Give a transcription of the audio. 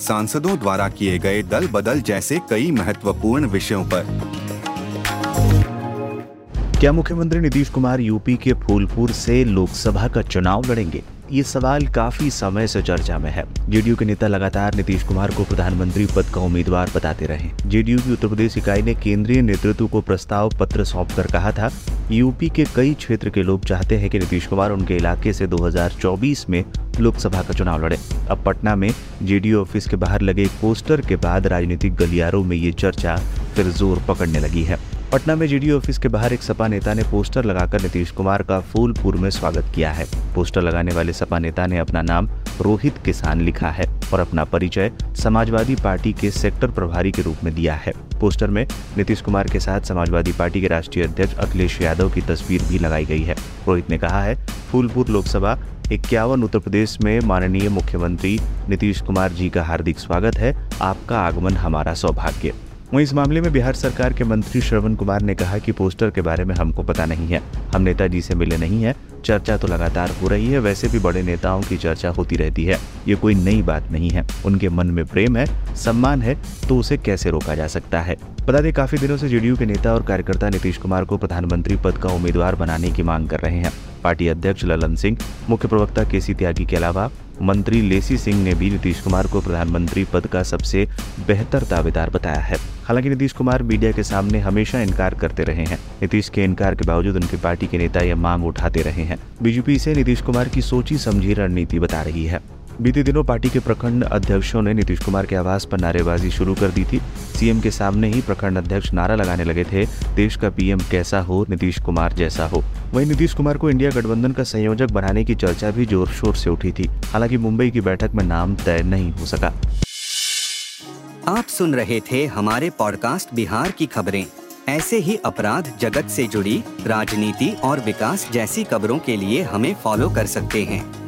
सांसदों द्वारा किए गए दल बदल जैसे कई महत्वपूर्ण विषयों पर। क्या मुख्यमंत्री नीतीश कुमार यूपी के फूलपुर से लोकसभा का चुनाव लड़ेंगे? ये सवाल काफ़ी समय से चर्चा में है। जेडीयू के नेता लगातार नीतीश कुमार को प्रधानमंत्री पद का उम्मीदवार बताते रहे। जेडीयू की उत्तर प्रदेश इकाई ने केंद्रीय नेतृत्व को प्रस्ताव पत्र सौंप कर कहा था, यूपी के कई क्षेत्र के लोग चाहते हैं कि नीतीश कुमार उनके इलाके से 2024 में लोकसभा का चुनाव लड़े। अब पटना में जेडीयू ऑफ़िस के बाहर लगे एक पोस्टर के बाद राजनीतिक गलियारों में ये चर्चा फिर ज़ोर पकड़ने लगी है। पटना में जीडीओ ऑफ़िस के बाहर एक सपा नेता ने पोस्टर लगाकर नीतीश कुमार का फूलपुर में स्वागत किया है। पोस्टर लगाने वाले सपा नेता ने अपना नाम रोहित किसान लिखा है और अपना परिचय समाजवादी पार्टी के सेक्टर प्रभारी के रूप में दिया है। पोस्टर में नीतीश कुमार के साथ समाजवादी पार्टी के राष्ट्रीय अध्यक्ष अखिलेश यादव की तस्वीर भी लगाई गई है। रोहित ने कहा है, फूलपुर लोकसभा इक्यावन उत्तर प्रदेश में माननीय मुख्यमंत्री नीतीश कुमार जी का हार्दिक स्वागत है। आपका आगमन हमारा सौभाग्य। वहीं इस मामले में बिहार सरकार के मंत्री श्रवण कुमार ने कहा कि पोस्टर के बारे में हमको पता नहीं है। हम नेताजी से मिले नहीं है। चर्चा तो लगातार हो रही है। वैसे भी बड़े नेताओं की चर्चा होती रहती है। ये कोई नई बात नहीं है। उनके मन में प्रेम है, सम्मान है तो उसे कैसे रोका जा सकता है? बता दें, काफ़ी दिनों से जेडीयू के नेता और कार्यकर्ता नीतीश कुमार को प्रधानमंत्री पद का उम्मीदवार बनाने की मांग कर रहे हैं। पार्टी अध्यक्ष ललन सिंह, मुख्य प्रवक्ता के सी त्यागी के अलावा मंत्री लेसी सिंह ने भी नीतीश कुमार को प्रधानमंत्री पद का सबसे बेहतर दावेदार बताया है। हालाँकि नीतीश कुमार मीडिया के सामने हमेशा इनकार करते रहे हैं। नीतीश के इनकार के बावजूद उनकी पार्टी के नेता यह मांग उठाते रहे हैं। बीजेपी से नीतीश कुमार की सोची समझी रणनीति बता रही है। बीते दिनों पार्टी के प्रखंड अध्यक्षों ने नीतीश कुमार के आवास पर नारेबाजी शुरू कर दी थी। सीएम के सामने ही प्रखंड अध्यक्ष नारा लगाने लगे थे। देश का पीएम कैसा हो, नीतीश कुमार जैसा हो? वहीं नीतीश कुमार को इंडिया गठबंधन का संयोजक बनाने की चर्चा भी ज़ोर शोर से उठी थी। हालाँकि मुंबई की बैठक में नाम तय नहीं हो सका। आप सुन रहे थे हमारे पॉडकास्ट बिहार की खबरें। ऐसे ही अपराध जगत से जुड़ी, राजनीति और विकास जैसी खबरों के लिए हमें फॉलो कर सकते हैं।